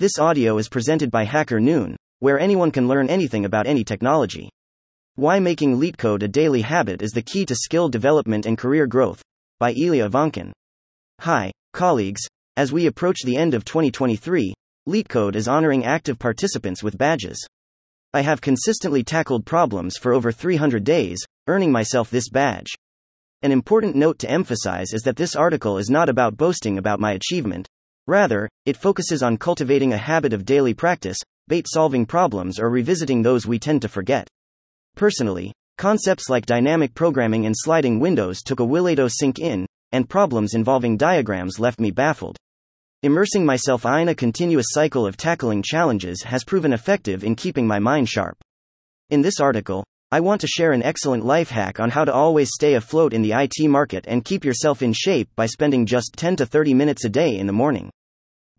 This audio is presented by Hacker Noon, where anyone can learn anything about any technology. Why making LeetCode a daily habit is the key to skill development and career growth, by Ilya Ivankin. Hi, colleagues. As we approach the end of 2023, LeetCode is honoring active participants with badges. I have consistently tackled problems for over 300 days, earning myself this badge. An important note to emphasize is that this article is not about boasting about my achievement, Rather, it focuses on cultivating a habit of daily practice, bait solving problems, or revisiting those we tend to forget. Personally, concepts like dynamic programming and sliding windows took a to sink in, and problems involving diagrams left me baffled. Immersing myself in a continuous cycle of tackling challenges has proven effective in keeping my mind sharp. In this article, I want to share an excellent life hack on how to always stay afloat in the IT market and keep yourself in shape by spending just 10 to 30 minutes a day in the morning.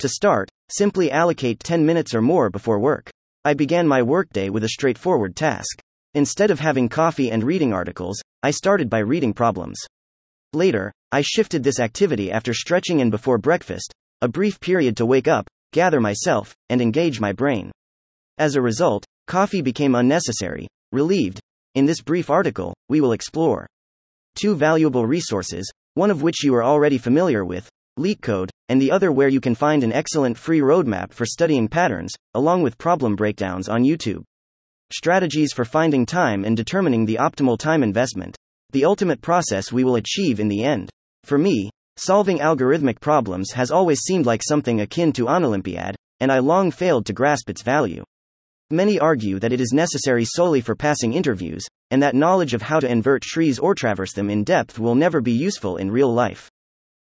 To start, simply allocate 10 minutes or more before work. I began my workday with a straightforward task. Instead of having coffee and reading articles, I started by reading problems. Later, I shifted this activity after stretching and before breakfast, a brief period to wake up, gather myself, and engage my brain. As a result, coffee became unnecessary. Relieved. In this brief article, we will explore two valuable resources, one of which you are already familiar with LeetCode, and the other where you can find an excellent free roadmap for studying patterns, along with problem breakdowns on YouTube. Strategies for finding time and determining the optimal time investment. The ultimate process we will achieve in the end. For me, solving algorithmic problems has always seemed like something akin to an Olympiad, and I long failed to grasp its value. Many argue that it is necessary solely for passing interviews, and that knowledge of how to invert trees or traverse them in depth will never be useful in real life.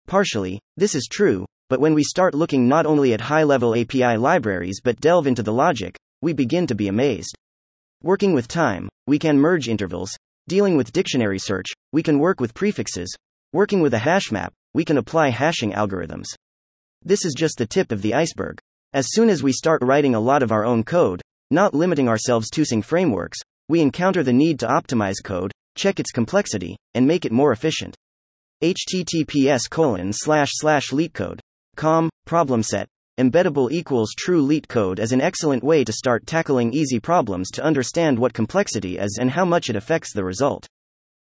Partially, this is true, but when we start looking not only at high level API libraries but delve into the logic, we begin to be amazed. Working with time, we can merge intervals. Dealing with dictionary search, we can work with prefixes. Working with a hash map, we can apply hashing algorithms. This is just the tip of the iceberg. As soon as we start writing a lot of our own code, not limiting ourselves to using frameworks, we encounter the need to optimize code, check its complexity, and make it more efficient https colon slash slash leetcode. Com, problem set. Embeddable equals true LeetCode is an excellent way to start tackling easy problems to understand what complexity is and how much it affects the result.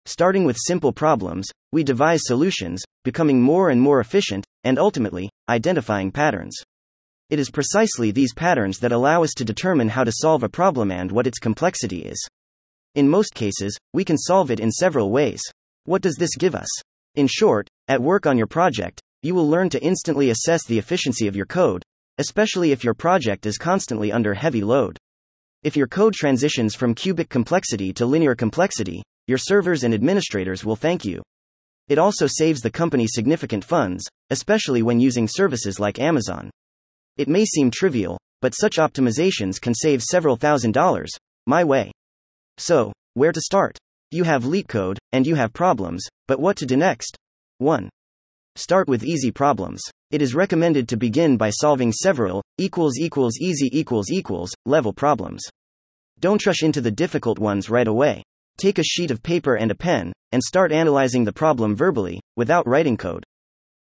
Starting with simple problems, we devise solutions, becoming more and more efficient, and ultimately, identifying patterns. It is precisely these patterns that allow us to determine how to solve a problem and what its complexity is. In most cases, we can solve it in several ways. What does this give us? In short, at work on your project, you will learn to instantly assess the efficiency of your code, especially if your project is constantly under heavy load. If your code transitions from cubic complexity to linear complexity, your servers and administrators will thank you. It also saves the company significant funds, especially when using services like Amazon. It may seem trivial, but such optimizations can save several thousand dollars. My way. So, where to start? You have LeetCode, and you have problems, but what to do next? 1. Start with easy problems. It is recommended to begin by solving several equals equals easy equals equals level problems. Don't rush into the difficult ones right away. Take a sheet of paper and a pen and start analyzing the problem verbally without writing code.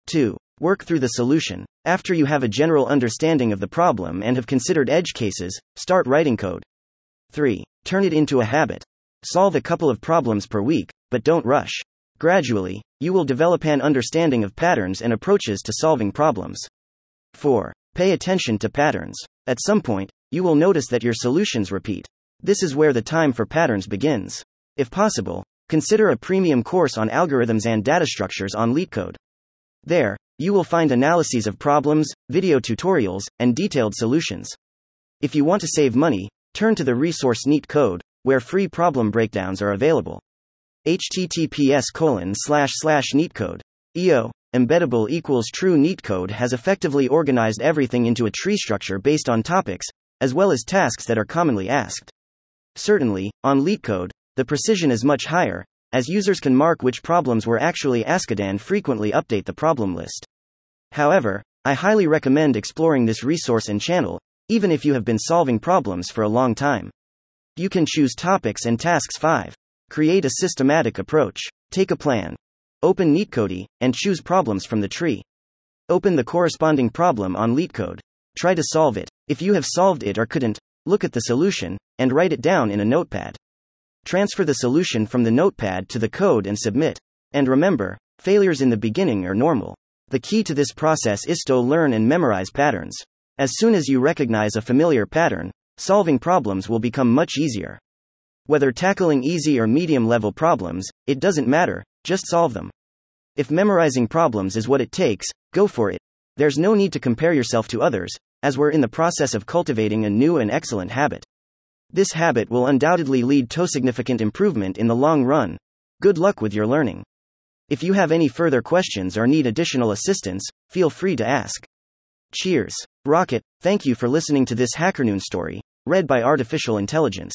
2. Work through the solution. After you have a general understanding of the problem and have considered edge cases, start writing code. 3. Turn it into a habit. Solve a couple of problems per week, but don't rush. Gradually, you will develop an understanding of patterns and approaches to solving problems. 4. Pay attention to patterns. At some point, you will notice that your solutions repeat. This is where the time for patterns begins. If possible, consider a premium course on algorithms and data structures on LeetCode. There, you will find analyses of problems, video tutorials, and detailed solutions. If you want to save money, turn to the resource NeetCode, where free problem breakdowns are available. Https colon slash slash neetcode. EO, embeddable equals true neetcode has effectively organized everything into a tree structure based on topics, as well as tasks that are commonly asked. Certainly, on LeetCode, the precision is much higher, as users can mark which problems were actually asked and frequently update the problem list. However, I highly recommend exploring this resource and channel, even if you have been solving problems for a long time. You can choose topics and tasks 5. Create a systematic approach. Take a plan. Open NeetCode and choose problems from the tree. Open the corresponding problem on LeetCode. Try to solve it. If you have solved it or couldn't, look at the solution and write it down in a notepad. Transfer the solution from the notepad to the code and submit. And remember, failures in the beginning are normal. The key to this process is to learn and memorize patterns. As soon as you recognize a familiar pattern, solving problems will become much easier. Whether tackling easy or medium level problems, it doesn't matter, just solve them. If memorizing problems is what it takes, go for it. There's no need to compare yourself to others, as we're in the process of cultivating a new and excellent habit. This habit will undoubtedly lead to significant improvement in the long run. Good luck with your learning. If you have any further questions or need additional assistance, feel free to ask. Cheers. Rocket, thank you for listening to this HackerNoon story, read by Artificial Intelligence.